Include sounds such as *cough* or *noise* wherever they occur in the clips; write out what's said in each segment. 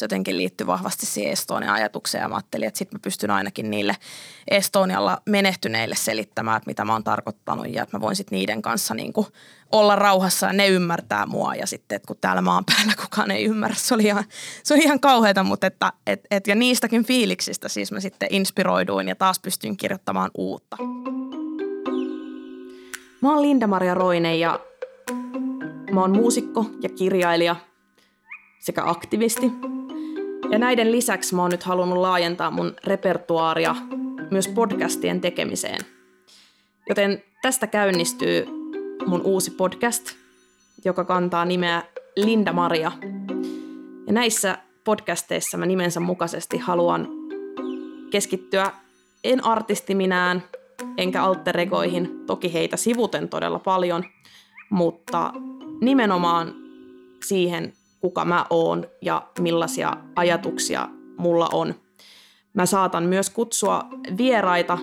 Se jotenkin liittyy vahvasti siihen Estonian ajatukseen ja mä ajattelin, että sitten mä pystyn ainakin niille Estonialla menehtyneille selittämään, että mitä mä oon tarkoittanut ja että mä voin sitten niiden kanssa niin kuin olla rauhassa ja ne ymmärtää mua ja sitten, että kun täällä maan päällä kukaan ei ymmärrä, se oli ihan, se oli ihan kauheata, mutta että, et, et, ja niistäkin fiiliksistä siis mä sitten inspiroiduin ja taas pystyin kirjoittamaan uutta. Mä oon Linda-Maria Roine ja mä oon muusikko ja kirjailija sekä aktivisti. Ja näiden lisäksi mä oon nyt halunnut laajentaa mun repertuaaria myös podcastien tekemiseen. Joten tästä käynnistyy mun uusi podcast, joka kantaa nimeä Linda Maria. Ja näissä podcasteissa mä nimensä mukaisesti haluan keskittyä en artistiminään, enkä alteregoihin, toki heitä sivuten todella paljon, mutta nimenomaan siihen, kuka mä oon ja millaisia ajatuksia mulla on. Mä saatan myös kutsua vieraita,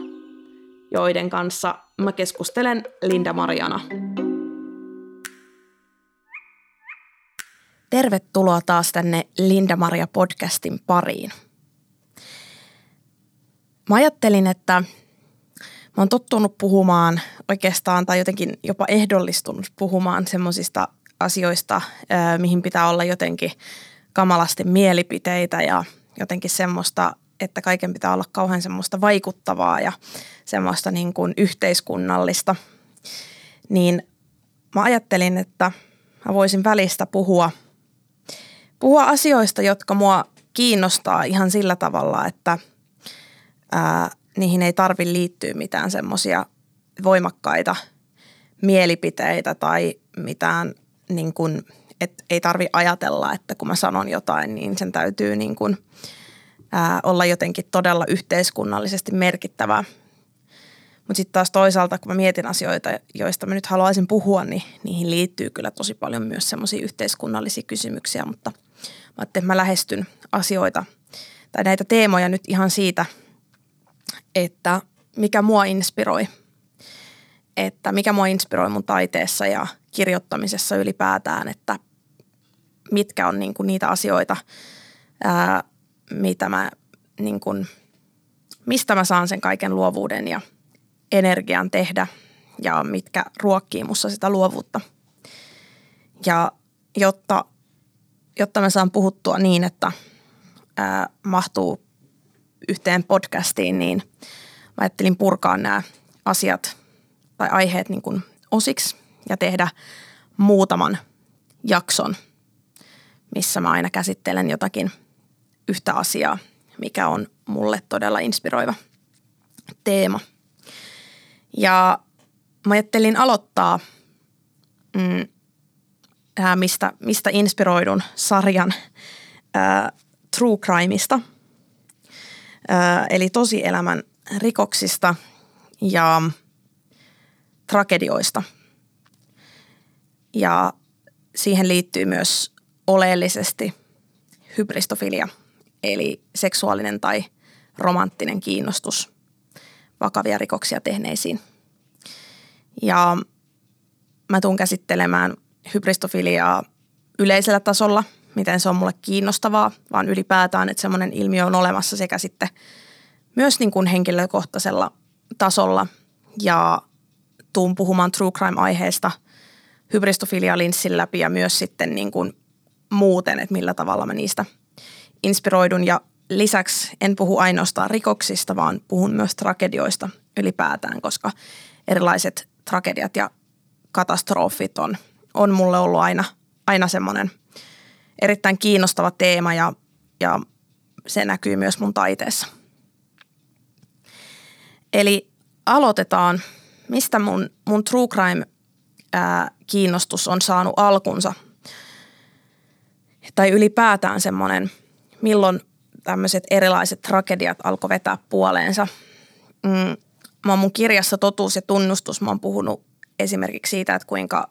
joiden kanssa mä keskustelen Linda Mariana. Tervetuloa taas tänne Linda Maria podcastin pariin. Mä ajattelin, että mä oon tottunut puhumaan oikeastaan tai jotenkin jopa ehdollistunut puhumaan semmoisista asioista, mihin pitää olla jotenkin kamalasti mielipiteitä ja jotenkin semmoista, että kaiken pitää olla kauhean semmoista vaikuttavaa ja semmoista niin kuin yhteiskunnallista. Niin mä ajattelin, että mä voisin välistä puhua, puhua asioista, jotka mua kiinnostaa ihan sillä tavalla, että ää, niihin ei tarvi liittyä mitään semmoisia voimakkaita mielipiteitä tai mitään, niin kuin, että ei tarvi ajatella, että kun mä sanon jotain, niin sen täytyy niin kuin, ää, olla jotenkin todella yhteiskunnallisesti merkittävää. Mutta sitten taas toisaalta, kun mä mietin asioita, joista mä nyt haluaisin puhua, niin niihin liittyy kyllä tosi paljon myös semmoisia yhteiskunnallisia kysymyksiä, mutta mä että mä lähestyn asioita tai näitä teemoja nyt ihan siitä – että mikä mua inspiroi. Että mikä mua inspiroi mun taiteessa ja kirjoittamisessa ylipäätään, että mitkä on niin kuin niitä asioita, ää, mitä mä niin kuin, mistä mä saan sen kaiken luovuuden ja energian tehdä ja mitkä ruokkii mussa sitä luovuutta. Ja jotta, jotta mä saan puhuttua niin, että ää, mahtuu yhteen podcastiin, niin mä ajattelin purkaa nämä asiat tai aiheet niin kuin osiksi ja tehdä muutaman jakson, missä mä aina käsittelen jotakin yhtä asiaa, mikä on mulle todella inspiroiva teema. Ja mä ajattelin aloittaa mm, mistä, mistä inspiroidun sarjan ää, True Crimeista – eli tosielämän rikoksista ja tragedioista. Ja siihen liittyy myös oleellisesti hybristofilia, eli seksuaalinen tai romanttinen kiinnostus vakavia rikoksia tehneisiin. Ja mä tuun käsittelemään hybristofiliaa yleisellä tasolla – miten se on mulle kiinnostavaa, vaan ylipäätään, että semmoinen ilmiö on olemassa sekä sitten myös niin kuin henkilökohtaisella tasolla. Ja tuun puhumaan true crime-aiheesta hybristofilia-linssin läpi ja myös sitten niin kuin muuten, että millä tavalla mä niistä inspiroidun. Ja lisäksi en puhu ainoastaan rikoksista, vaan puhun myös tragedioista ylipäätään, koska erilaiset tragediat ja katastrofit on, on mulle ollut aina, aina semmoinen – erittäin kiinnostava teema ja, ja se näkyy myös mun taiteessa. Eli aloitetaan, mistä mun, mun true crime kiinnostus on saanut alkunsa. Tai ylipäätään semmoinen, milloin tämmöiset erilaiset tragediat alkoi vetää puoleensa. Mm, mä oon mun kirjassa Totuus ja tunnustus, mä oon puhunut esimerkiksi siitä, että kuinka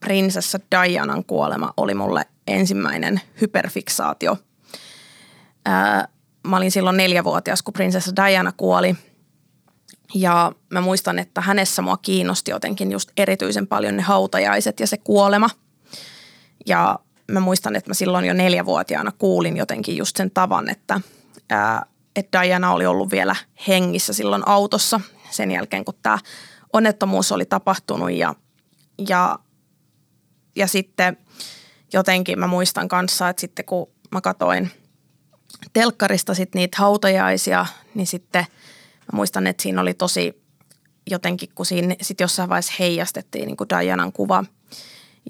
prinsessa Dianan kuolema oli mulle ensimmäinen hyperfiksaatio. Mä olin silloin neljävuotias, kun prinsessa Diana kuoli. Ja mä muistan, että hänessä mua kiinnosti jotenkin just erityisen paljon ne hautajaiset ja se kuolema. Ja mä muistan, että mä silloin jo neljävuotiaana kuulin jotenkin just sen tavan, että, ää, että Diana oli ollut vielä hengissä silloin autossa sen jälkeen, kun tämä onnettomuus oli tapahtunut ja, ja, ja sitten jotenkin mä muistan kanssa, että sitten kun mä katoin telkkarista sit niitä hautajaisia, niin sitten mä muistan, että siinä oli tosi jotenkin, kun siinä sitten jossain vaiheessa heijastettiin niin kuin Dianan kuva.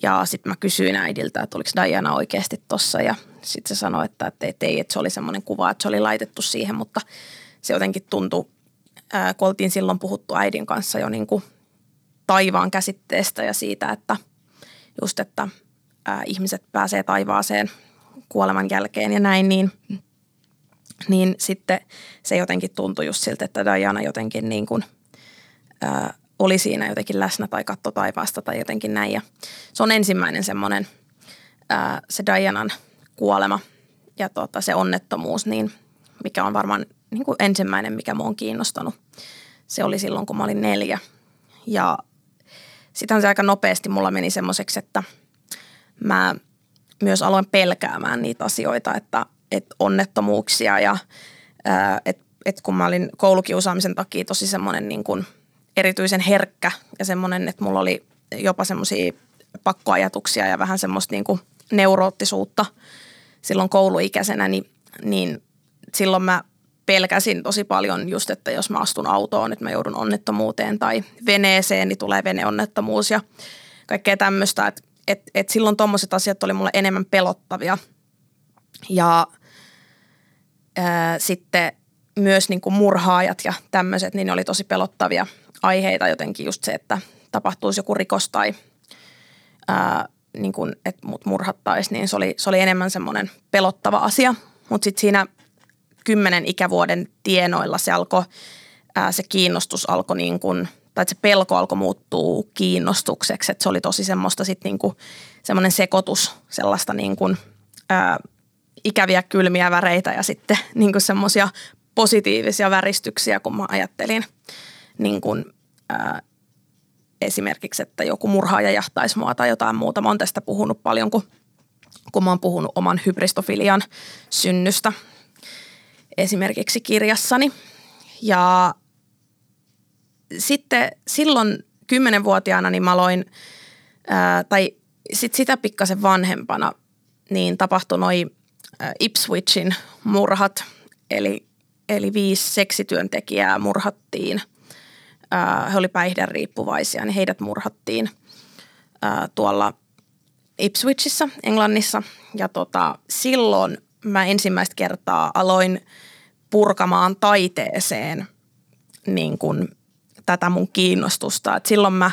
Ja sitten mä kysyin äidiltä, että oliko Diana oikeasti tossa ja sitten se sanoi, että, että ei, että se oli semmoinen kuva, että se oli laitettu siihen, mutta se jotenkin tuntui, ää, kun oltiin silloin puhuttu äidin kanssa jo niin kuin taivaan käsitteestä ja siitä, että just, että ää, ihmiset pääsee taivaaseen kuoleman jälkeen ja näin, niin, niin sitten se jotenkin tuntui just siltä, että Diana jotenkin niin kuin – ää, oli siinä jotenkin läsnä tai katto taivaasta tai jotenkin näin. Ja se on ensimmäinen semmoinen ää, se Dianan kuolema ja tota, se onnettomuus, niin mikä on varmaan niin kuin ensimmäinen, mikä mua on kiinnostanut. Se oli silloin, kun mä olin neljä. Ja sitten se aika nopeasti mulla meni semmoiseksi, että mä myös aloin pelkäämään niitä asioita, että, että onnettomuuksia ja että, että kun mä olin koulukiusaamisen takia tosi semmoinen niin kuin – erityisen herkkä ja semmoinen, että mulla oli jopa semmoisia pakkoajatuksia ja vähän semmoista niin kuin neuroottisuutta silloin kouluikäisenä, niin, niin silloin mä pelkäsin tosi paljon just, että jos mä astun autoon, että mä joudun onnettomuuteen tai veneeseen, niin tulee veneonnettomuus ja kaikkea tämmöistä. Että et, et silloin tuommoiset asiat oli mulle enemmän pelottavia. Ja ää, sitten myös niin kuin murhaajat ja tämmöiset, niin ne oli tosi pelottavia aiheita jotenkin just se, että tapahtuisi joku rikos tai ää, niin kuin, että mut murhattaisiin, niin se oli, se oli enemmän semmoinen pelottava asia. Mutta sitten siinä kymmenen ikävuoden tienoilla se alkoi, ää, se kiinnostus alkoi niin kuin, tai se pelko alkoi muuttua kiinnostukseksi. Että se oli tosi semmoista sitten niin kuin semmoinen sekoitus sellaista niin kuin, ää, ikäviä kylmiä väreitä ja sitten niin kuin semmoisia positiivisia väristyksiä, kun mä ajattelin – niin kuin, ää, esimerkiksi, että joku murhaaja jahtaisi mua tai jotain muuta. Mä oon tästä puhunut paljon, kun, kun mä oon puhunut oman hybristofilian synnystä esimerkiksi kirjassani. Ja sitten silloin kymmenenvuotiaana niin mä aloin, ää, tai sit sitä pikkasen vanhempana, niin tapahtui noin Ipswichin murhat, eli, eli viisi seksityöntekijää murhattiin – he oli päihderiippuvaisia, niin heidät murhattiin tuolla Ipswichissä Englannissa. Ja tota, silloin mä ensimmäistä kertaa aloin purkamaan taiteeseen niin kuin tätä mun kiinnostusta. Et silloin mä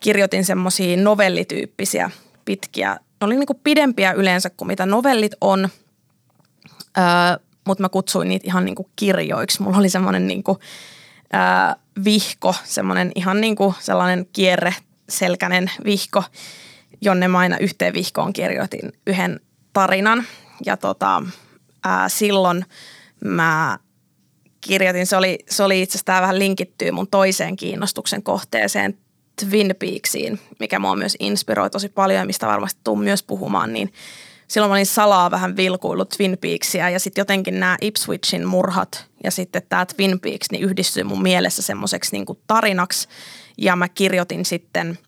kirjoitin semmoisia novellityyppisiä pitkiä, ne oli niin kuin pidempiä yleensä kuin mitä novellit on, mutta mä kutsuin niitä ihan niin kuin kirjoiksi. Mulla oli semmoinen niin kuin, ää, vihko, semmoinen ihan niin kuin sellainen kierre selkäinen vihko, jonne mä aina yhteen vihkoon kirjoitin yhden tarinan. Ja tota, ää, silloin mä kirjoitin, se oli, se oli itse asiassa vähän linkittyy mun toiseen kiinnostuksen kohteeseen, Twin Peaksiin, mikä mua myös inspiroi tosi paljon ja mistä varmasti tuun myös puhumaan, niin – silloin mä olin salaa vähän vilkuillut Twin Peaksia ja sitten jotenkin nämä Ipswichin murhat ja sitten tämä Twin Peaks niin yhdistyi mun mielessä semmoiseksi niin tarinaksi. Ja mä kirjoitin sitten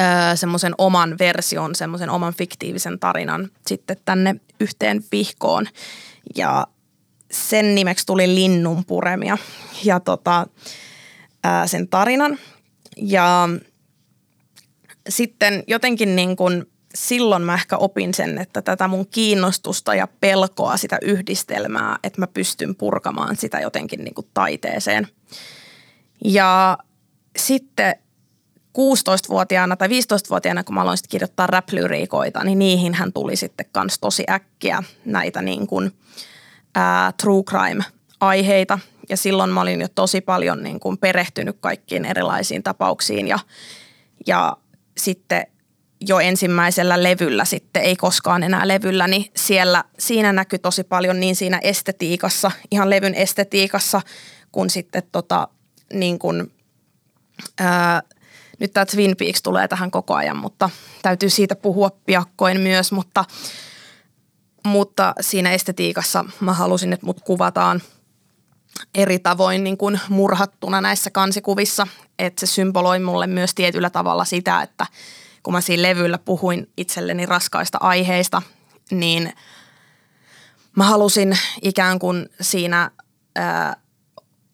öö, semmoisen oman version, semmoisen oman fiktiivisen tarinan sitten tänne yhteen vihkoon. Ja sen nimeksi tuli Linnun puremia ja tota, öö, sen tarinan. Ja sitten jotenkin niin kuin silloin mä ehkä opin sen, että tätä mun kiinnostusta ja pelkoa, sitä yhdistelmää, että mä pystyn purkamaan sitä jotenkin niin kuin taiteeseen. Ja sitten 16-vuotiaana tai 15-vuotiaana, kun mä aloin sitten kirjoittaa rap niin niihin hän tuli sitten kans tosi äkkiä näitä niin kuin, ää, true crime-aiheita. Ja silloin mä olin jo tosi paljon niin kuin perehtynyt kaikkiin erilaisiin tapauksiin ja, ja sitten jo ensimmäisellä levyllä sitten, ei koskaan enää levyllä, niin siellä, siinä näkyy tosi paljon niin siinä estetiikassa, ihan levyn estetiikassa, kuin sitten tota, niin kuin, ää, nyt tämä Twin Peaks tulee tähän koko ajan, mutta täytyy siitä puhua piakkoin myös, mutta, mutta siinä estetiikassa mä halusin, että mut kuvataan eri tavoin niin kuin murhattuna näissä kansikuvissa, että se symboloi mulle myös tietyllä tavalla sitä, että kun mä siinä levyllä puhuin itselleni raskaista aiheista, niin mä halusin ikään kuin siinä,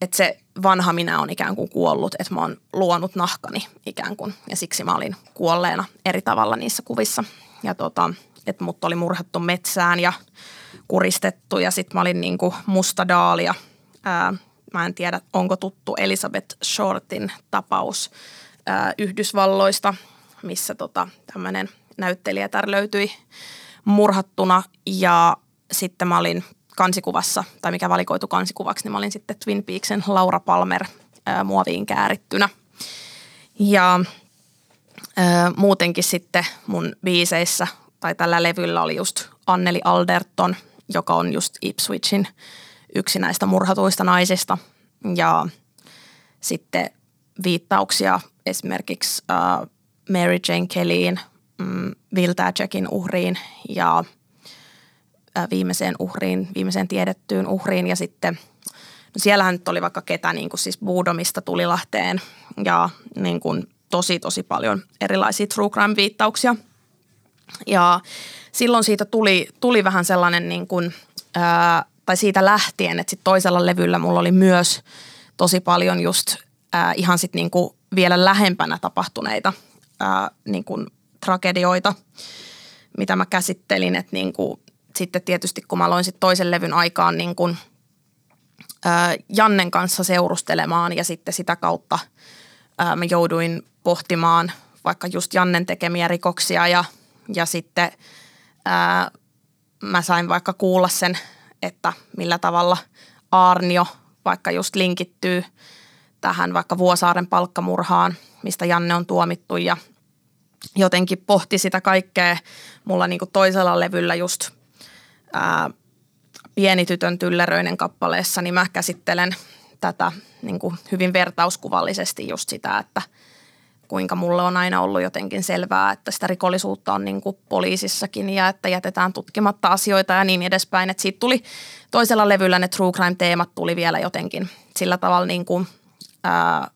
että se vanha minä on ikään kuin kuollut, että mä oon luonut nahkani ikään kuin ja siksi mä olin kuolleena eri tavalla niissä kuvissa. Ja tota, että mut oli murhattu metsään ja kuristettu ja sitten mä olin niin kuin musta daalia. Ää, mä en tiedä, onko tuttu Elizabeth Shortin tapaus ää, Yhdysvalloista, missä tota, tämmöinen näyttelijätär löytyi murhattuna ja sitten mä olin kansikuvassa, tai mikä valikoitu kansikuvaksi, niin mä olin sitten Twin Peaksin Laura Palmer ää, muoviin käärittynä. Ja ää, muutenkin sitten mun biiseissä, tai tällä levyllä oli just Anneli Alderton, joka on just Ipswichin yksi näistä murhatuista naisista. Ja sitten viittauksia esimerkiksi ää, Mary Jane Kellyin, mm, Will Jackin uhriin ja – viimeiseen uhriin, viimeiseen tiedettyyn uhriin ja sitten no siellähän nyt oli vaikka ketä niin kuin siis Buudomista Tulilahteen ja niin kuin tosi tosi paljon erilaisia true crime viittauksia. Ja silloin siitä tuli, tuli vähän sellainen niin kuin, ää, tai siitä lähtien, että sitten toisella levyllä mulla oli myös tosi paljon just ää, ihan sitten niin kuin vielä lähempänä tapahtuneita ää, niin kuin tragedioita, mitä mä käsittelin, että niin kuin sitten tietysti kun mä aloin sitten toisen levyn aikaan niin kun, ää, Jannen kanssa seurustelemaan ja sitten sitä kautta ää, mä jouduin pohtimaan vaikka just Jannen tekemiä rikoksia ja, ja sitten ää, mä sain vaikka kuulla sen, että millä tavalla Arnio vaikka just linkittyy tähän vaikka Vuosaaren palkkamurhaan, mistä Janne on tuomittu ja jotenkin pohti sitä kaikkea mulla niin kuin toisella levyllä just ää, Pieni tytön tylleröinen kappaleessa, niin mä käsittelen tätä niin kuin hyvin vertauskuvallisesti just sitä, että kuinka mulle on aina ollut jotenkin selvää, että sitä rikollisuutta on niin kuin poliisissakin ja että jätetään tutkimatta asioita ja niin edespäin. Että siitä tuli toisella levyllä ne true crime-teemat tuli vielä jotenkin sillä tavalla niin kuin, ää,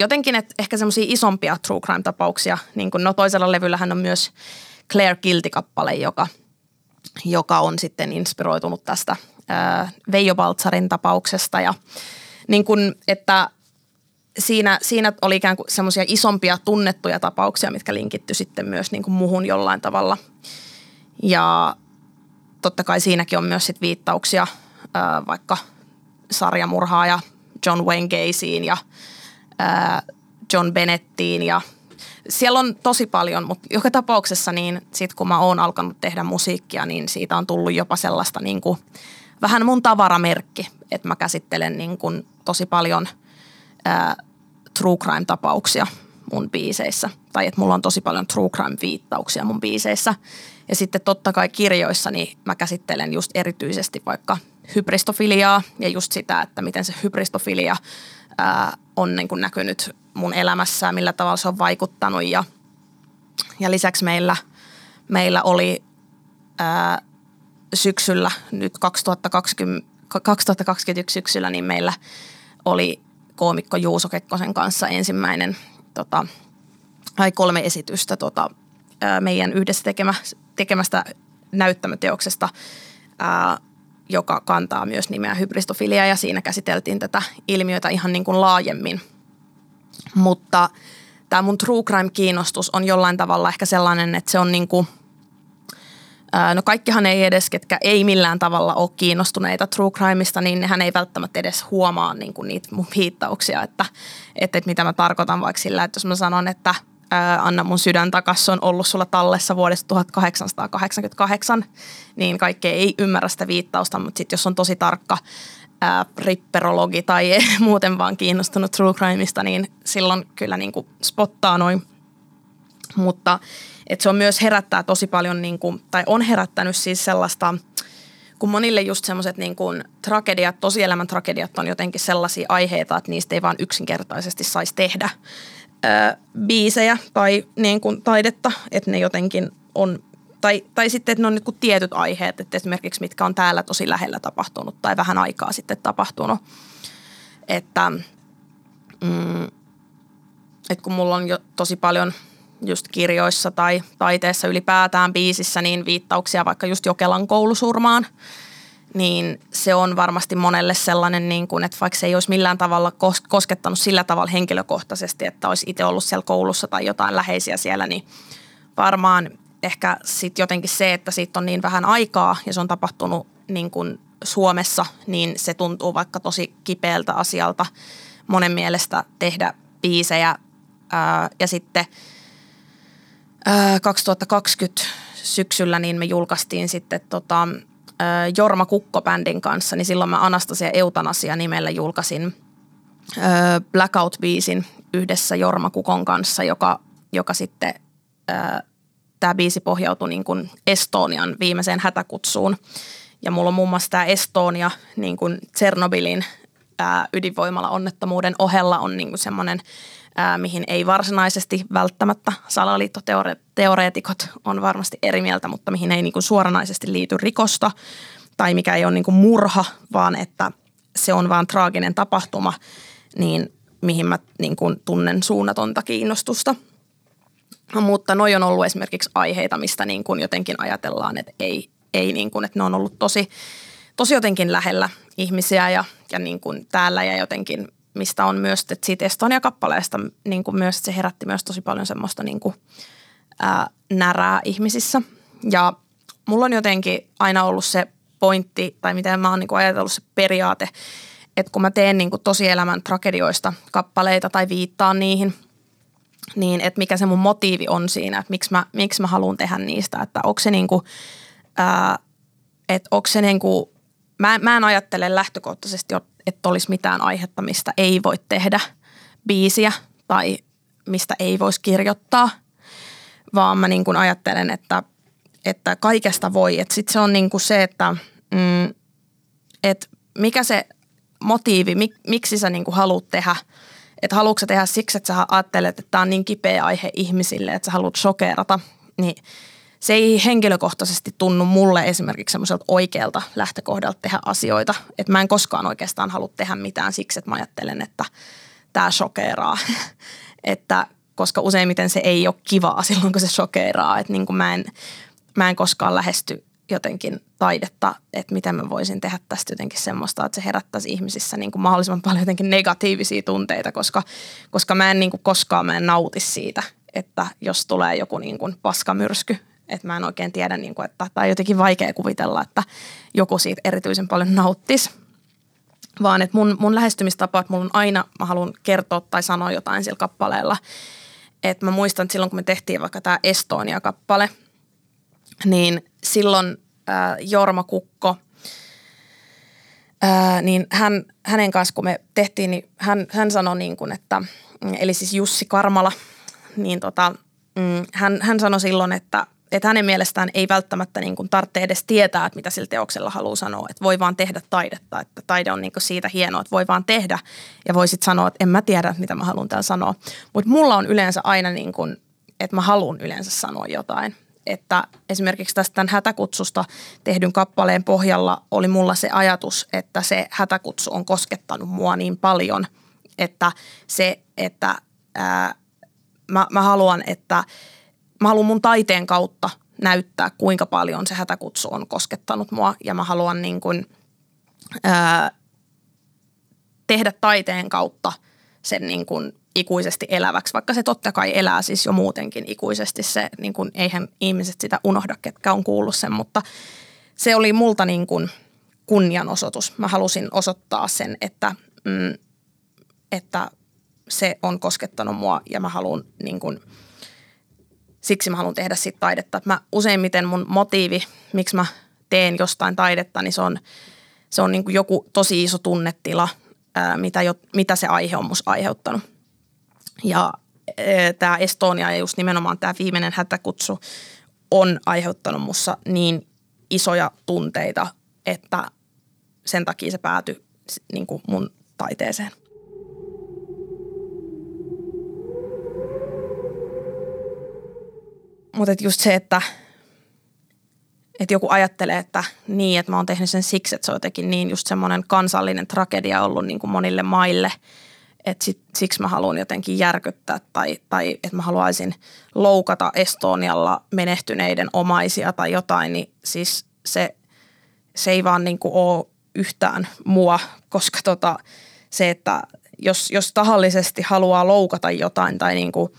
jotenkin, että ehkä semmoisia isompia true crime-tapauksia, niin kuin no toisella levyllähän on myös Claire Kilti-kappale, joka – joka on sitten inspiroitunut tästä ää, Veijo Baltsarin tapauksesta ja niin kuin, että siinä, siinä oli ikään kuin semmoisia isompia tunnettuja tapauksia, mitkä linkitty sitten myös niin kuin muhun jollain tavalla. Ja totta kai siinäkin on myös sit viittauksia ää, vaikka sarjamurhaaja John Wayne Gacyin ja John Bennettiin ja – siellä on tosi paljon, mutta joka tapauksessa niin sit kun mä oon alkanut tehdä musiikkia, niin siitä on tullut jopa sellaista niin kuin, vähän mun tavaramerkki, että mä käsittelen niin kuin tosi paljon ää, true crime-tapauksia mun biiseissä. Tai että mulla on tosi paljon true crime-viittauksia mun biiseissä. Ja sitten totta kai kirjoissa niin mä käsittelen just erityisesti vaikka hybristofiliaa ja just sitä, että miten se hybristofilia ää, on niin kuin näkynyt mun elämässä, millä tavalla se on vaikuttanut. Ja, ja lisäksi meillä, meillä oli ää, syksyllä nyt 2020, 2021 syksyllä, niin meillä oli koomikko Juuso Kekkosen kanssa ensimmäinen tota, ai kolme esitystä tota, ää, meidän yhdessä tekemä, tekemästä näyttämöteoksesta, ää, joka kantaa myös nimeä hybristofilia ja siinä käsiteltiin tätä ilmiötä ihan niin kuin laajemmin – mutta tämä mun true crime-kiinnostus on jollain tavalla ehkä sellainen, että se on niin kuin, no kaikkihan ei edes, ketkä ei millään tavalla ole kiinnostuneita true crimeista, niin nehän ei välttämättä edes huomaa niin kuin niitä mun viittauksia, että, että, että mitä mä tarkoitan vaikka sillä, että jos mä sanon, että Anna mun sydän takas on ollut sulla tallessa vuodesta 1888, niin kaikki ei ymmärrä sitä viittausta, mutta sitten jos on tosi tarkka ää, ripperologi tai *laughs* muuten vaan kiinnostunut true crimeista, niin silloin kyllä niin kuin spottaa noin. Mutta et se on myös herättää tosi paljon, niin kuin, tai on herättänyt siis sellaista, kun monille just semmoiset niin kuin tragediat, tosielämän tragediat on jotenkin sellaisia aiheita, että niistä ei vaan yksinkertaisesti saisi tehdä ää, biisejä tai niin kuin taidetta, että ne jotenkin on tai, tai sitten, että ne on niin tietyt aiheet, että esimerkiksi mitkä on täällä tosi lähellä tapahtunut tai vähän aikaa sitten tapahtunut. Että, mm, että kun mulla on jo tosi paljon just kirjoissa tai taiteessa ylipäätään biisissä niin viittauksia vaikka just Jokelan koulusurmaan, niin se on varmasti monelle sellainen, niin kuin, että vaikka se ei olisi millään tavalla koskettanut sillä tavalla henkilökohtaisesti, että olisi itse ollut siellä koulussa tai jotain läheisiä siellä, niin varmaan ehkä sitten jotenkin se, että siitä on niin vähän aikaa ja se on tapahtunut niin kuin Suomessa, niin se tuntuu vaikka tosi kipeältä asialta monen mielestä tehdä biisejä. Ja sitten ää, 2020 syksyllä niin me julkaistiin sitten tota, Jorma Kukko-bändin kanssa, niin silloin mä Anastasia Eutanasia nimellä julkaisin Blackout-biisin yhdessä Jorma Kukon kanssa, joka, joka sitten tämä biisi pohjautui niin kuin Estonian viimeiseen hätäkutsuun. Ja mulla on muun muassa tämä Estonia niin kuin Tsernobylin ää, ydinvoimala onnettomuuden ohella on niin kuin semmoinen, ää, mihin ei varsinaisesti välttämättä salaliittoteoreetikot on varmasti eri mieltä, mutta mihin ei niin kuin suoranaisesti liity rikosta tai mikä ei ole niin kuin murha, vaan että se on vaan traaginen tapahtuma, niin mihin mä niin kuin tunnen suunnatonta kiinnostusta – mutta noi on ollut esimerkiksi aiheita, mistä niin kuin jotenkin ajatellaan, että ei, ei niin kuin, että ne on ollut tosi, tosi jotenkin lähellä ihmisiä ja, ja niin kuin täällä ja jotenkin, mistä on myös, että siitä Estonia-kappaleesta niin kuin myös, että se herätti myös tosi paljon semmoista niin kuin, ää, närää ihmisissä. Ja mulla on jotenkin aina ollut se pointti, tai miten mä oon niin kuin ajatellut se periaate, että kun mä teen niin kuin tosielämän tragedioista kappaleita tai viittaan niihin – niin että mikä se mun motiivi on siinä, että miksi mä, miksi mä haluan tehdä niistä, että onko se niinku, ää, että onko se niinku, mä, mä en ajattele lähtökohtaisesti, että olisi mitään aihetta, mistä ei voi tehdä biisiä tai mistä ei voisi kirjoittaa, vaan mä niinku ajattelen, että, että kaikesta voi, että sitten se on niinku se, että mm, et mikä se motiivi, mik, miksi sä niinku haluat tehdä – että haluatko sä tehdä siksi, että sä ajattelet, että tämä on niin kipeä aihe ihmisille, että sä haluat sokerata, niin se ei henkilökohtaisesti tunnu mulle esimerkiksi semmoiselta oikealta lähtökohdalta tehdä asioita. Että mä en koskaan oikeastaan halua tehdä mitään siksi, että mä ajattelen, että tämä shokeraa. *laughs* että koska useimmiten se ei ole kivaa silloin, kun se shokeraa. Että niin kuin mä, en, mä en koskaan lähesty jotenkin taidetta, että miten mä voisin tehdä tästä jotenkin semmoista, että se herättäisi ihmisissä niin kuin mahdollisimman paljon jotenkin negatiivisia tunteita, koska, koska mä en niin kuin koskaan mä en nauti siitä, että jos tulee joku niin kuin paskamyrsky, että mä en oikein tiedä, niin kuin, että, tai jotenkin vaikea kuvitella, että joku siitä erityisen paljon nauttisi. Vaan että mun, mun lähestymistapa, että mulla on aina, mä haluan kertoa tai sanoa jotain sillä kappaleella. Että mä muistan, että silloin kun me tehtiin vaikka tämä Estonia-kappale – niin silloin äh, Jorma Kukko, äh, niin hän, hänen kanssa kun me tehtiin, niin hän, hän sanoi niin kuin, että, eli siis Jussi Karmala, niin tota, mm, hän, hän sanoi silloin, että, että hänen mielestään ei välttämättä niin kuin tarvitse edes tietää, että mitä sillä teoksella haluaa sanoa. Että voi vaan tehdä taidetta, että taide on niin kuin siitä hienoa, että voi vaan tehdä. Ja voisit sanoa, että en mä tiedä, mitä mä haluan täällä sanoa. Mutta mulla on yleensä aina niin kuin, että mä haluan yleensä sanoa jotain että esimerkiksi tästä tämän hätäkutsusta tehdyn kappaleen pohjalla oli mulla se ajatus, että se hätäkutsu on koskettanut mua niin paljon, että se, että ää, mä, mä haluan, että mä haluan mun taiteen kautta näyttää, kuinka paljon se hätäkutsu on koskettanut mua ja mä haluan niin kuin, ää, tehdä taiteen kautta sen niin kuin ikuisesti eläväksi, vaikka se totta kai elää siis jo muutenkin ikuisesti se, niin kuin, eihän ihmiset sitä unohda, ketkä on kuullut sen, mutta se oli multa niin kuin kunnianosoitus. Mä halusin osoittaa sen, että, mm, että se on koskettanut mua ja mä haluan niin kuin, siksi mä haluan tehdä siitä taidetta. Mä useimmiten mun motiivi, miksi mä teen jostain taidetta, niin se on, se on niin kuin joku tosi iso tunnetila, ää, mitä, jo, mitä se aihe on aiheuttanut. Ja tämä Estonia ja just nimenomaan tämä viimeinen hätäkutsu on aiheuttanut mussa niin isoja tunteita, että sen takia se päätyi niin kuin mun taiteeseen. Mutta et just se, että että joku ajattelee, että niin, että mä oon tehnyt sen siksi, että se on jotenkin niin just semmoinen kansallinen tragedia ollut niin kuin monille maille, että sit, siksi mä haluan jotenkin järkyttää tai, tai että mä haluaisin loukata Estonialla menehtyneiden omaisia tai jotain, niin siis se, se ei vaan niin kuin ole yhtään mua, koska tota, se, että jos, jos tahallisesti haluaa loukata jotain tai niin kuin,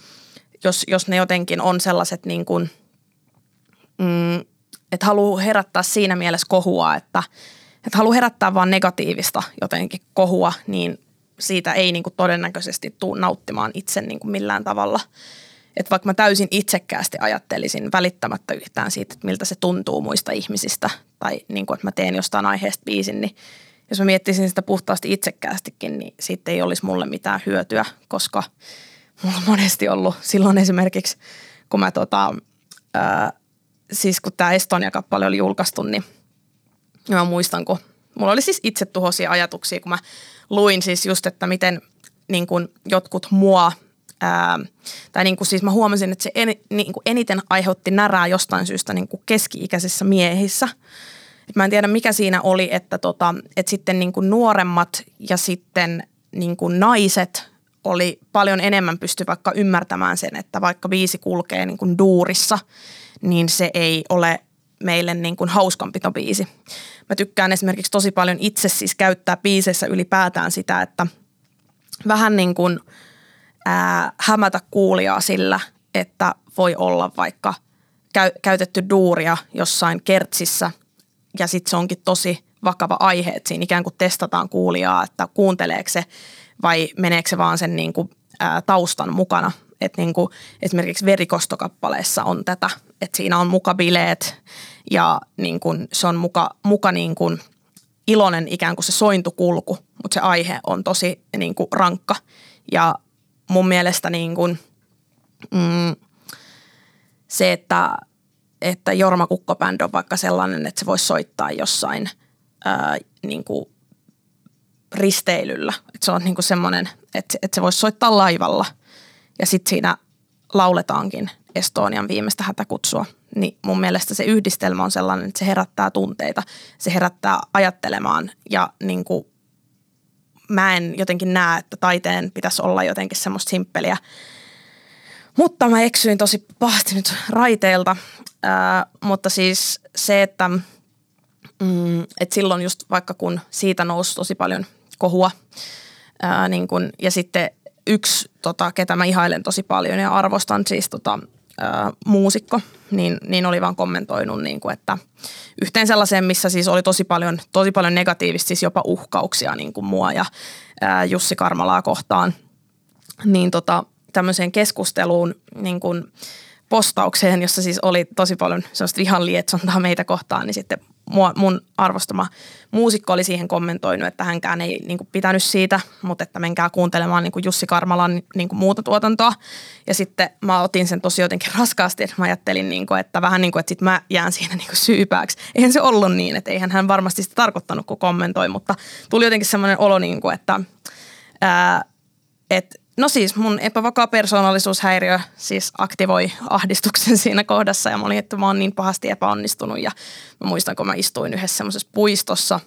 jos, jos ne jotenkin on sellaiset niin kuin, mm, että haluaa herättää siinä mielessä kohua, että, että haluaa herättää vaan negatiivista jotenkin kohua, niin siitä ei niin kuin todennäköisesti tule nauttimaan itse niin kuin millään tavalla. Että vaikka mä täysin itsekkäästi ajattelisin välittämättä yhtään siitä, että miltä se tuntuu muista ihmisistä tai niin kuin, että mä teen jostain aiheesta biisin, niin jos mä miettisin sitä puhtaasti itsekkäästikin, niin siitä ei olisi mulle mitään hyötyä, koska mulla on monesti ollut silloin esimerkiksi, kun mä tota, ää, siis kun tämä Estonia-kappale oli julkaistu, niin mä muistan, kun mulla oli siis itse tuhoisia ajatuksia, kun mä luin siis just, että miten niin kuin jotkut mua, ää, tai niin kuin siis mä huomasin, että se en, niin eniten aiheutti närää jostain syystä niin keski-ikäisissä miehissä. Et mä en tiedä, mikä siinä oli, että, tota, että sitten niin nuoremmat ja sitten niin naiset oli paljon enemmän pysty vaikka ymmärtämään sen, että vaikka viisi kulkee niin kuin duurissa – niin se ei ole meille niin kuin hauskanpitobiisi. Mä tykkään esimerkiksi tosi paljon itse siis käyttää biiseissä ylipäätään sitä, että vähän niin kuin ää, hämätä kuulijaa sillä, että voi olla vaikka käy, käytetty duuria jossain kertsissä ja sitten se onkin tosi vakava aihe, että siinä ikään kuin testataan kuulijaa, että kuunteleeko se vai meneekö se vaan sen niin kuin, ää, taustan mukana – että niin kuin esimerkiksi verikostokappaleessa on tätä, että siinä on muka bileet ja niin kuin se on muka, muka niin kuin iloinen ikään kuin se sointukulku, mutta se aihe on tosi niin kuin rankka. Ja mun mielestä niin kuin, mm, se, että, että Jorma Kukkobänd on vaikka sellainen, että se voisi soittaa jossain ää, niin kuin risteilyllä. Että se on niin kuin semmoinen, että, että se voisi soittaa laivalla – ja sitten siinä lauletaankin Estonian viimeistä hätäkutsua, niin mun mielestä se yhdistelmä on sellainen, että se herättää tunteita, se herättää ajattelemaan ja niin kuin mä en jotenkin näe, että taiteen pitäisi olla jotenkin semmoista simppeliä. Mutta mä eksyin tosi pahasti nyt raiteilta, äh, mutta siis se, että, mm, että silloin just vaikka kun siitä nousi tosi paljon kohua. Ää, niin kun, ja sitten yksi, tota, ketä mä ihailen tosi paljon ja arvostan siis tota, ää, muusikko, niin, niin oli vaan kommentoinut, niin kuin, että yhteen sellaiseen, missä siis oli tosi paljon, tosi paljon negatiivista, siis jopa uhkauksia niin kuin mua ja ää, Jussi Karmalaa kohtaan, niin tota, tämmöiseen keskusteluun niin kuin postaukseen, jossa siis oli tosi paljon sellaista vihan lietsontaa meitä kohtaan, niin sitten mua, mun arvostama muusikko oli siihen kommentoinut, että hänkään ei niin kuin, pitänyt siitä, mutta että menkää kuuntelemaan niin kuin Jussi Karmalan niin kuin, muuta tuotantoa. Ja sitten mä otin sen tosi jotenkin raskaasti, että mä ajattelin, niin kuin, että vähän niin kuin, että sit mä jään siinä niin kuin syypääksi. Eihän se ollut niin, että eihän hän varmasti sitä tarkoittanut, kun kommentoi, mutta tuli jotenkin semmoinen olo, niin kuin, että, ää, että No siis mun epävakaa persoonallisuushäiriö siis aktivoi ahdistuksen *laughs* siinä kohdassa ja mä olin, että mä oon niin pahasti epäonnistunut ja mä muistan, kun mä istuin yhdessä semmoisessa puistossa.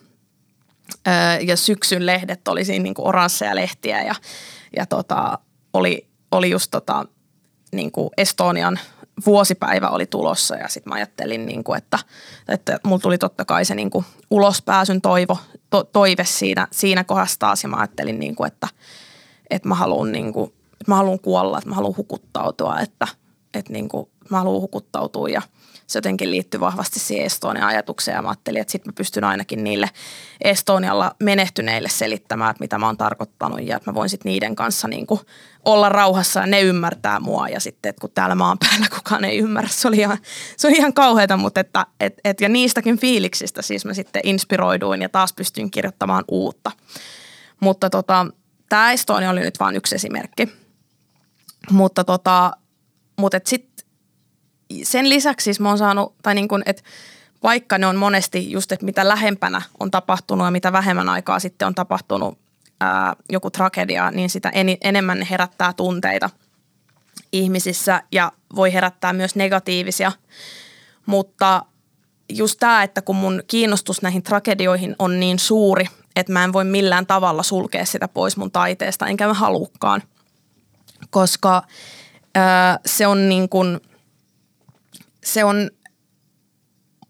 Ja syksyn lehdet oli siinä niin kuin oransseja lehtiä ja, ja tota, oli, oli just tota, niin kuin Estonian vuosipäivä oli tulossa ja sitten mä ajattelin, niin kuin, että, että mulla tuli totta kai se niin kuin ulospääsyn toivo, to, toive siinä, siinä kohdassa taas ja mä ajattelin, niin kuin, että – että mä haluan niin kuin, että mä haluan kuolla, että mä haluan hukuttautua, että, että niin kuin, mä haluan hukuttautua. Ja se jotenkin liittyy vahvasti siihen Estonian ajatukseen. Ja mä ajattelin, että sitten mä pystyn ainakin niille Estonialla menehtyneille selittämään, että mitä mä oon tarkoittanut. Ja että mä voin sitten niiden kanssa niin kuin olla rauhassa. Ja ne ymmärtää mua. Ja sitten, että kun täällä maan päällä kukaan ei ymmärrä, se oli ihan, se oli ihan kauheata, mutta että et, et, ja niistäkin fiiliksistä siis mä sitten inspiroiduin ja taas pystyin kirjoittamaan uutta. Mutta tota, Tämä Estonia oli nyt vain yksi esimerkki. Mutta tota, mutta sit sen lisäksi siis mä oon saanut, tai niin kuin, että vaikka ne on monesti just, että mitä lähempänä on tapahtunut ja mitä vähemmän aikaa sitten on tapahtunut ää, joku tragedia, niin sitä en, enemmän ne herättää tunteita. ihmisissä ja voi herättää myös negatiivisia. Mutta just tämä, että kun mun kiinnostus näihin tragedioihin on niin suuri, että mä en voi millään tavalla sulkea sitä pois mun taiteesta, enkä mä halukkaan. Koska ää, se on niin kuin, se on,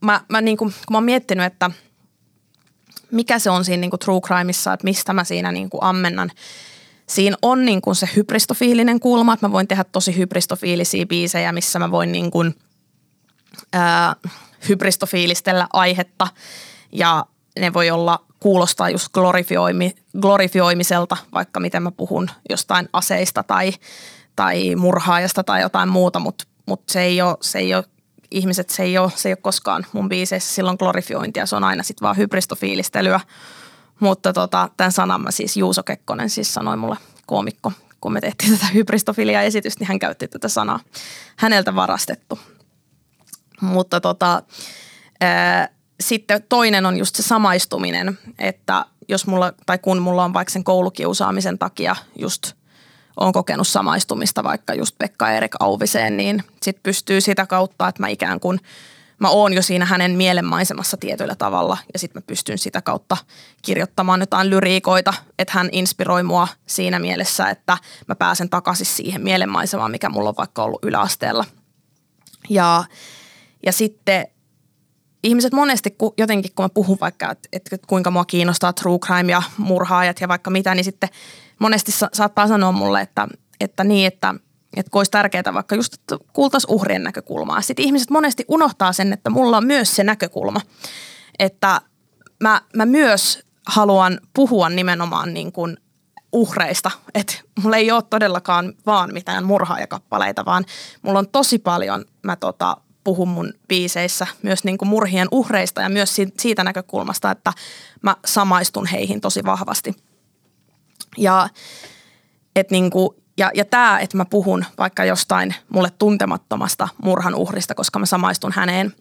mä, mä niin kuin, kun mä oon miettinyt, että mikä se on siinä niin kuin true crimeissa, että mistä mä siinä niin kuin ammennan. Siinä on niin kuin se hybristofiilinen kulma, että mä voin tehdä tosi hybristofiilisiä biisejä, missä mä voin niin kuin, ää, hybristofiilistellä aihetta ja ne voi olla kuulostaa just glorifioimi, glorifioimiselta, vaikka miten mä puhun jostain aseista tai, tai murhaajasta tai jotain muuta, mutta mut se, ei ole, se ei ole ihmiset, se ei ole, se ei ole koskaan mun biiseissä silloin glorifiointia, se on aina sitten vaan hybristofiilistelyä. Mutta tota, tämän sanan mä siis Juuso Kekkonen siis sanoi mulle koomikko, kun me tehtiin tätä hybristofilia-esitystä, niin hän käytti tätä sanaa häneltä varastettu. Mutta tota, ää, sitten toinen on just se samaistuminen, että jos mulla, tai kun mulla on vaikka sen koulukiusaamisen takia just on kokenut samaistumista vaikka just Pekka Erik Auviseen, niin sit pystyy sitä kautta, että mä ikään kuin mä oon jo siinä hänen mielenmaisemassa tietyllä tavalla ja sitten mä pystyn sitä kautta kirjoittamaan jotain lyriikoita, että hän inspiroi mua siinä mielessä, että mä pääsen takaisin siihen mielenmaisemaan, mikä mulla on vaikka ollut yläasteella. Ja, ja sitten ihmiset monesti kun, jotenkin, kun mä puhun vaikka, että, että kuinka mua kiinnostaa true crime ja murhaajat ja vaikka mitä, niin sitten monesti sa- saattaa sanoa mulle, että, että niin, että, että olisi tärkeää vaikka just, että kuultaisiin uhrien näkökulmaa. Sitten ihmiset monesti unohtaa sen, että mulla on myös se näkökulma, että mä, mä myös haluan puhua nimenomaan niin kuin uhreista. Että mulla ei ole todellakaan vaan mitään murhaajakappaleita, vaan mulla on tosi paljon, mä tota, puhun mun biiseissä myös niin kuin murhien uhreista ja myös siitä näkökulmasta, että mä samaistun heihin tosi vahvasti. Ja, et niin kuin, ja, ja tämä, että mä puhun vaikka jostain mulle tuntemattomasta murhan uhrista, koska mä samaistun häneen,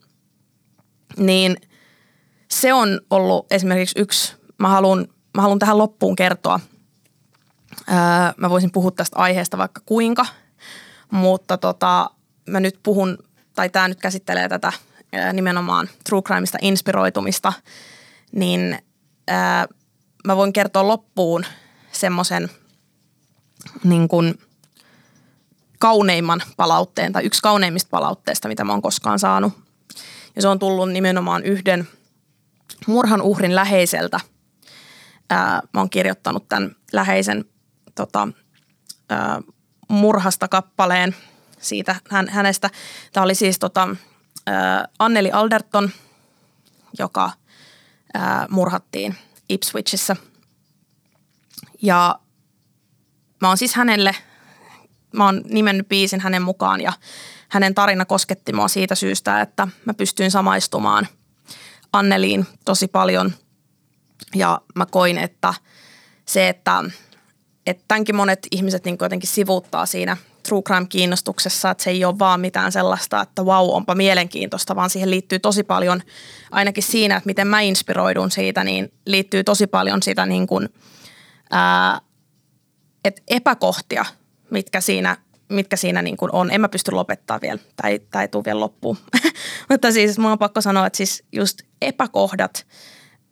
niin se on ollut esimerkiksi yksi, mä haluan, mä haluan tähän loppuun kertoa, öö, mä voisin puhua tästä aiheesta vaikka kuinka, mutta tota, mä nyt puhun tai tämä nyt käsittelee tätä nimenomaan true crimeista inspiroitumista, niin mä voin kertoa loppuun semmoisen niin kuin kauneimman palautteen tai yksi kauneimmista palautteista, mitä mä oon koskaan saanut. Ja se on tullut nimenomaan yhden murhan uhrin läheiseltä. Ää, mä oon kirjoittanut tämän läheisen tota, ää, murhasta kappaleen – siitä hän, hänestä. Tämä oli siis tota, äh, Anneli Alderton, joka äh, murhattiin Ipswichissä. Ja mä oon siis hänelle, mä oon nimennyt biisin hänen mukaan ja hänen tarina kosketti mua siitä syystä, että mä pystyin samaistumaan Anneliin tosi paljon. Ja mä koin, että se, että, että tämänkin monet ihmiset niin jotenkin sivuuttaa siinä true crime-kiinnostuksessa, että se ei ole vaan mitään sellaista, että wow, onpa mielenkiintoista, vaan siihen liittyy tosi paljon, ainakin siinä, että miten mä inspiroidun siitä, niin liittyy tosi paljon sitä niin kuin, ää, että epäkohtia, mitkä siinä, mitkä siinä niin kuin on. En mä pysty lopettaa vielä, tai, tai tule vielä loppuun. *laughs* Mutta siis mun on pakko sanoa, että siis just epäkohdat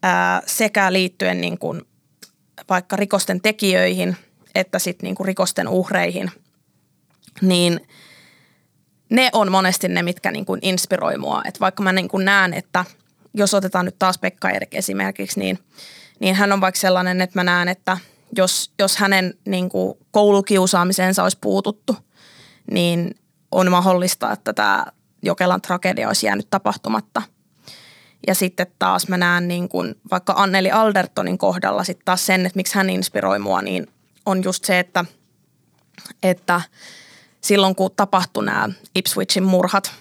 ää, sekä liittyen niin kuin vaikka rikosten tekijöihin, että sitten niin rikosten uhreihin – niin ne on monesti ne, mitkä niin kuin inspiroi mua. Et vaikka mä niin kuin näen, että jos otetaan nyt taas Pekka Erik esimerkiksi, niin, niin hän on vaikka sellainen, että mä näen, että jos, jos hänen niin kuin koulukiusaamiseensa olisi puututtu, niin on mahdollista, että tämä Jokelan tragedia olisi jäänyt tapahtumatta. Ja sitten taas mä näen niin kuin vaikka Anneli Aldertonin kohdalla sitten taas sen, että miksi hän inspiroi mua, niin on just se, että, että – silloin, kun tapahtui nämä Ipswichin murhat,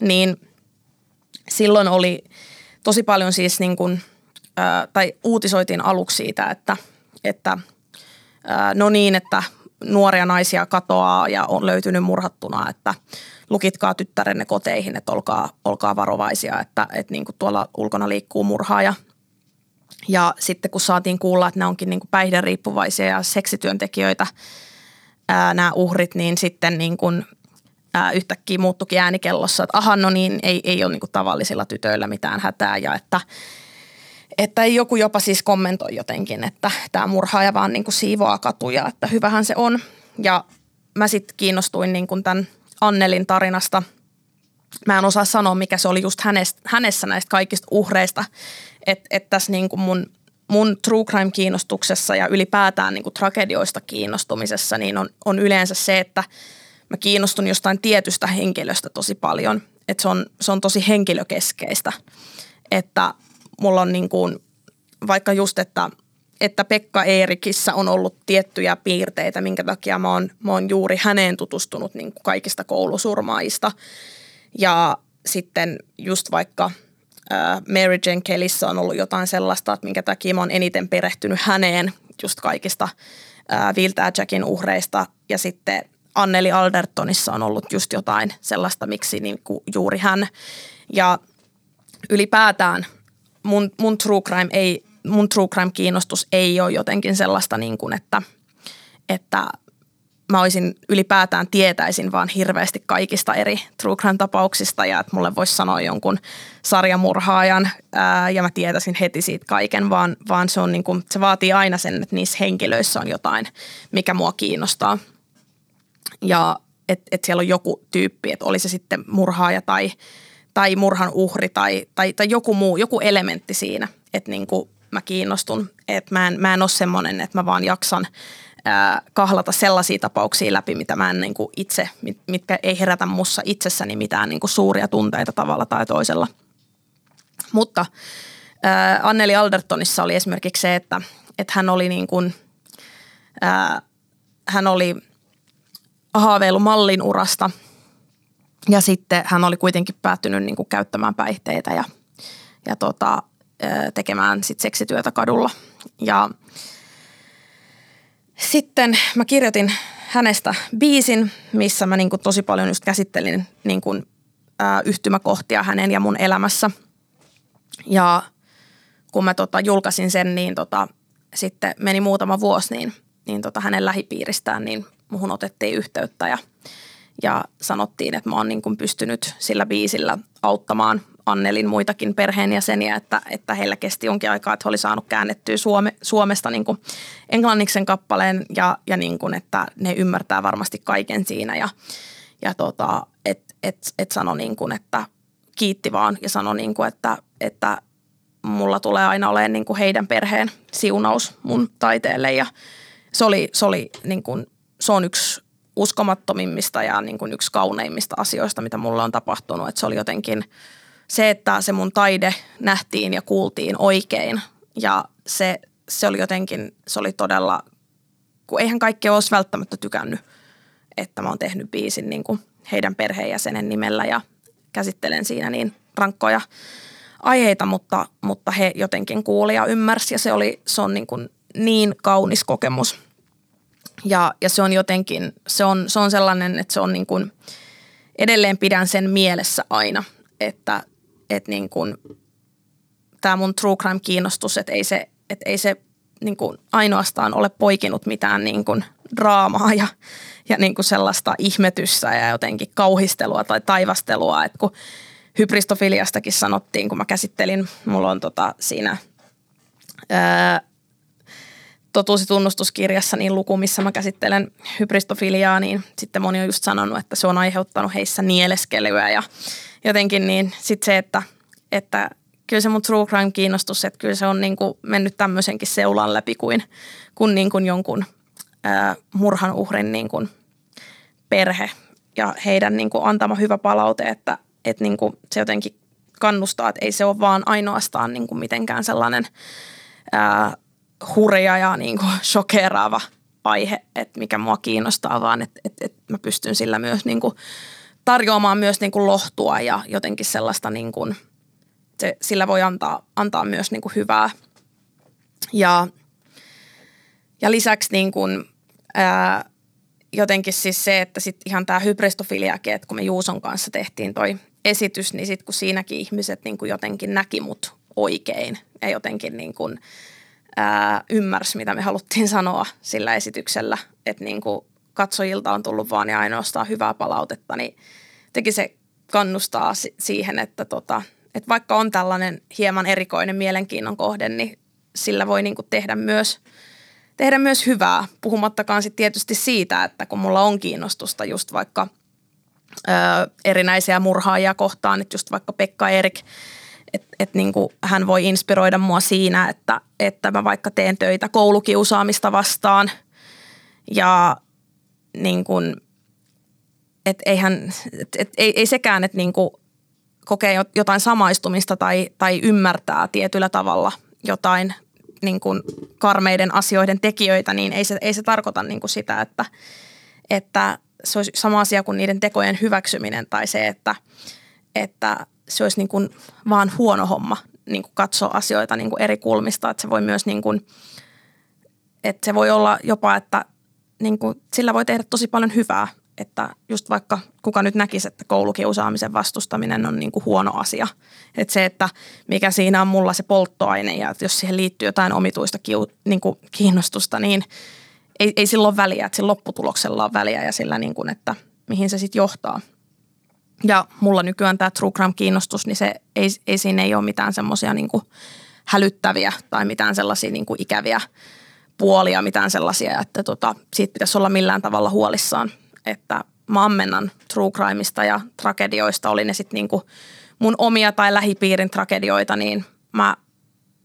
niin silloin oli tosi paljon siis niin kuin, tai uutisoitiin aluksi siitä, että, että no niin, että nuoria naisia katoaa ja on löytynyt murhattuna, että lukitkaa tyttärenne koteihin, että olkaa, olkaa varovaisia, että, että niin kuin tuolla ulkona liikkuu murhaaja. Ja sitten kun saatiin kuulla, että ne onkin niin kuin päihderiippuvaisia ja seksityöntekijöitä – ää, nämä uhrit, niin sitten niin kuin, ää, yhtäkkiä muuttukin äänikellossa, että aha, no niin, ei, ei ole niin kuin tavallisilla tytöillä mitään hätää ja että että joku jopa siis kommentoi jotenkin, että tämä murhaaja vaan niin kuin siivoaa katuja, että hyvähän se on. Ja mä sitten kiinnostuin niin kuin tämän Annelin tarinasta. Mä en osaa sanoa, mikä se oli just hänessä, hänessä näistä kaikista uhreista. Että et tässä niin kuin mun, mun true crime-kiinnostuksessa ja ylipäätään niin kuin tragedioista kiinnostumisessa niin on, on yleensä se, että mä kiinnostun jostain tietystä henkilöstä tosi paljon. Että se on, se on tosi henkilökeskeistä. Että mulla on niin kuin, vaikka just, että, että Pekka Eerikissä on ollut tiettyjä piirteitä, minkä takia mä oon, mä oon juuri häneen tutustunut niin kuin kaikista koulusurmaista. Ja sitten just vaikka Mary Jane Kellyssä on ollut jotain sellaista, että minkä takia mä oon eniten perehtynyt häneen just kaikista Viltää Jackin uhreista. Ja sitten Anneli Aldertonissa on ollut just jotain sellaista, miksi niin kuin juuri hän. Ja ylipäätään mun, mun true crime ei, mun true crime kiinnostus ei ole jotenkin sellaista niin kuin, että, että mä olisin ylipäätään tietäisin vaan hirveästi kaikista eri true crime tapauksista ja että mulle voisi sanoa jonkun sarjamurhaajan ää, ja mä tietäisin heti siitä kaiken, vaan, vaan se, on niin kuin, se vaatii aina sen, että niissä henkilöissä on jotain, mikä mua kiinnostaa. Ja että et siellä on joku tyyppi, että oli se sitten murhaaja tai – tai murhan uhri tai, tai, tai joku muu, joku elementti siinä, että niin kuin mä kiinnostun. Että mä en, mä en ole semmoinen, että mä vaan jaksan kahlata sellaisia tapauksia läpi, mitä mä en niin kuin itse, mit, mitkä ei herätä mussa itsessäni mitään niin kuin suuria tunteita tavalla tai toisella. Mutta ää, Anneli Aldertonissa oli esimerkiksi se, että, että hän oli niin kuin, ää, hän oli haaveillut mallin urasta – ja sitten hän oli kuitenkin päättynyt niin kuin käyttämään päihteitä ja, ja tota, tekemään sit seksityötä kadulla. Ja sitten mä kirjoitin hänestä biisin, missä mä niin kuin tosi paljon just käsittelin niin kuin, ä, yhtymäkohtia hänen ja mun elämässä. Ja kun mä tota, julkaisin sen, niin tota, sitten meni muutama vuosi, niin, niin tota, hänen lähipiiristään, niin muhun otettiin yhteyttä ja – ja sanottiin, että mä oon niin kuin pystynyt sillä biisillä auttamaan Annelin muitakin perheenjäseniä, että, että heillä kesti jonkin aikaa, että he oli saanut käännettyä Suome, Suomesta niin kuin englanniksen kappaleen ja, ja niin kuin, että ne ymmärtää varmasti kaiken siinä ja, ja tota, et, et, et sano niin kuin, että kiitti vaan ja sano niin kuin, että, että mulla tulee aina olemaan niin kuin heidän perheen siunaus mun taiteelle ja se oli, se oli niin kuin, se on yksi uskomattomimmista ja niin kuin yksi kauneimmista asioista, mitä mulle on tapahtunut. Että se oli jotenkin se, että se mun taide nähtiin ja kuultiin oikein. Ja se, se oli jotenkin, se oli todella, kun eihän kaikki olisi välttämättä tykännyt, että mä oon tehnyt biisin niin kuin heidän perheenjäsenen nimellä ja käsittelen siinä niin rankkoja aiheita, mutta, mutta he jotenkin kuuli ja ymmärsi. Ja se, oli, se on niin, kuin niin kaunis kokemus – ja, ja se on jotenkin, se on, se on sellainen, että se on niin kuin, edelleen pidän sen mielessä aina, että, että niin kuin, tämä mun true crime kiinnostus, että ei se, että ei se niin kuin ainoastaan ole poikinut mitään niin kuin draamaa ja, ja niin kuin sellaista ihmetyssä ja jotenkin kauhistelua tai taivastelua, että kun hybristofiliastakin sanottiin, kun mä käsittelin, mulla on tota siinä ää, totuus- ja tunnustuskirjassa niin luku, missä mä käsittelen hybristofiliaa, niin sitten moni on just sanonut, että se on aiheuttanut heissä nieleskelyä ja jotenkin niin sitten se, että, että kyllä se mun true crime kiinnostus, että kyllä se on niin kuin mennyt tämmöisenkin seulan läpi kuin, kuin, niin kuin jonkun ää, murhan uhrin niin kuin perhe ja heidän niin kuin antama hyvä palaute, että, että niin kuin se jotenkin kannustaa, että ei se ole vaan ainoastaan niin kuin mitenkään sellainen ää, hurja ja niin kuin shokeraava aihe, että mikä mua kiinnostaa, vaan että, että, että mä pystyn sillä myös niin kuin tarjoamaan myös niin kuin lohtua ja jotenkin sellaista, niin kuin, se, sillä voi antaa, antaa myös niin kuin hyvää. Ja, ja lisäksi niin kuin, ää, jotenkin siis se, että sit ihan tämä hybristofiliakin, että kun me Juuson kanssa tehtiin toi esitys, niin sitten kun siinäkin ihmiset niin kuin jotenkin näki mut oikein ja jotenkin niin kuin – ää, ymmärsi, mitä me haluttiin sanoa sillä esityksellä. Että niin kuin katsojilta on tullut vaan ja ainoastaan hyvää palautetta, niin teki se kannustaa siihen, että, tota, että vaikka on tällainen hieman erikoinen mielenkiinnon kohde, niin sillä voi niin kuin tehdä myös tehdä myös hyvää, puhumattakaan sitten tietysti siitä, että kun mulla on kiinnostusta just vaikka ö, erinäisiä murhaajia kohtaan, että just vaikka Pekka Erik, että et niin hän voi inspiroida mua siinä, että, että mä vaikka teen töitä koulukiusaamista vastaan. Ja niin kuin, et eihän, et, et, ei, ei sekään, että niin kuin kokee jotain samaistumista tai, tai ymmärtää tietyllä tavalla jotain niin kuin karmeiden asioiden tekijöitä, niin ei se, ei se tarkoita niin kuin sitä, että, että se olisi sama asia kuin niiden tekojen hyväksyminen tai se, että, että se olisi niin kuin vaan huono homma niin kuin katsoa asioita niin kuin eri kulmista. Että se voi myös niin kuin, että se voi olla jopa, että niin kuin, sillä voi tehdä tosi paljon hyvää että just vaikka kuka nyt näkisi, että koulukiusaamisen vastustaminen on niin kuin huono asia. Että se, että mikä siinä on mulla se polttoaine ja että jos siihen liittyy jotain omituista kiu, niin kuin kiinnostusta, niin ei, ei silloin väliä, että sillä lopputuloksella on väliä ja sillä, niin kuin, että mihin se sitten johtaa. Ja mulla nykyään tämä True Crime-kiinnostus, niin se ei, ei siinä ei ole mitään semmoisia niin hälyttäviä tai mitään sellaisia niin kuin ikäviä puolia, mitään sellaisia, että tota, siitä pitäisi olla millään tavalla huolissaan – että mä ammennan true crimeista ja tragedioista, oli ne sitten niinku mun omia tai lähipiirin tragedioita, niin mä,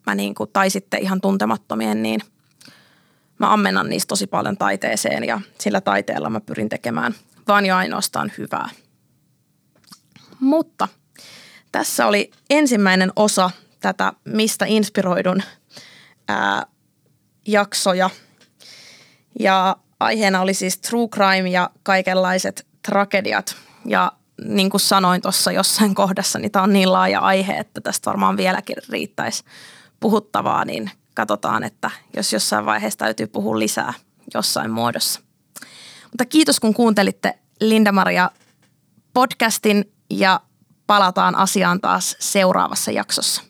mä niinku, tai sitten ihan tuntemattomien, niin mä ammennan niistä tosi paljon taiteeseen ja sillä taiteella mä pyrin tekemään vaan ja ainoastaan hyvää. Mutta tässä oli ensimmäinen osa tätä Mistä inspiroidun ää, jaksoja. Ja aiheena oli siis true crime ja kaikenlaiset tragediat. Ja niin kuin sanoin tuossa jossain kohdassa, niin tämä on niin laaja aihe, että tästä varmaan vieläkin riittäisi puhuttavaa, niin katsotaan, että jos jossain vaiheessa täytyy puhua lisää jossain muodossa. Mutta kiitos kun kuuntelitte Linda-Maria podcastin ja palataan asiaan taas seuraavassa jaksossa.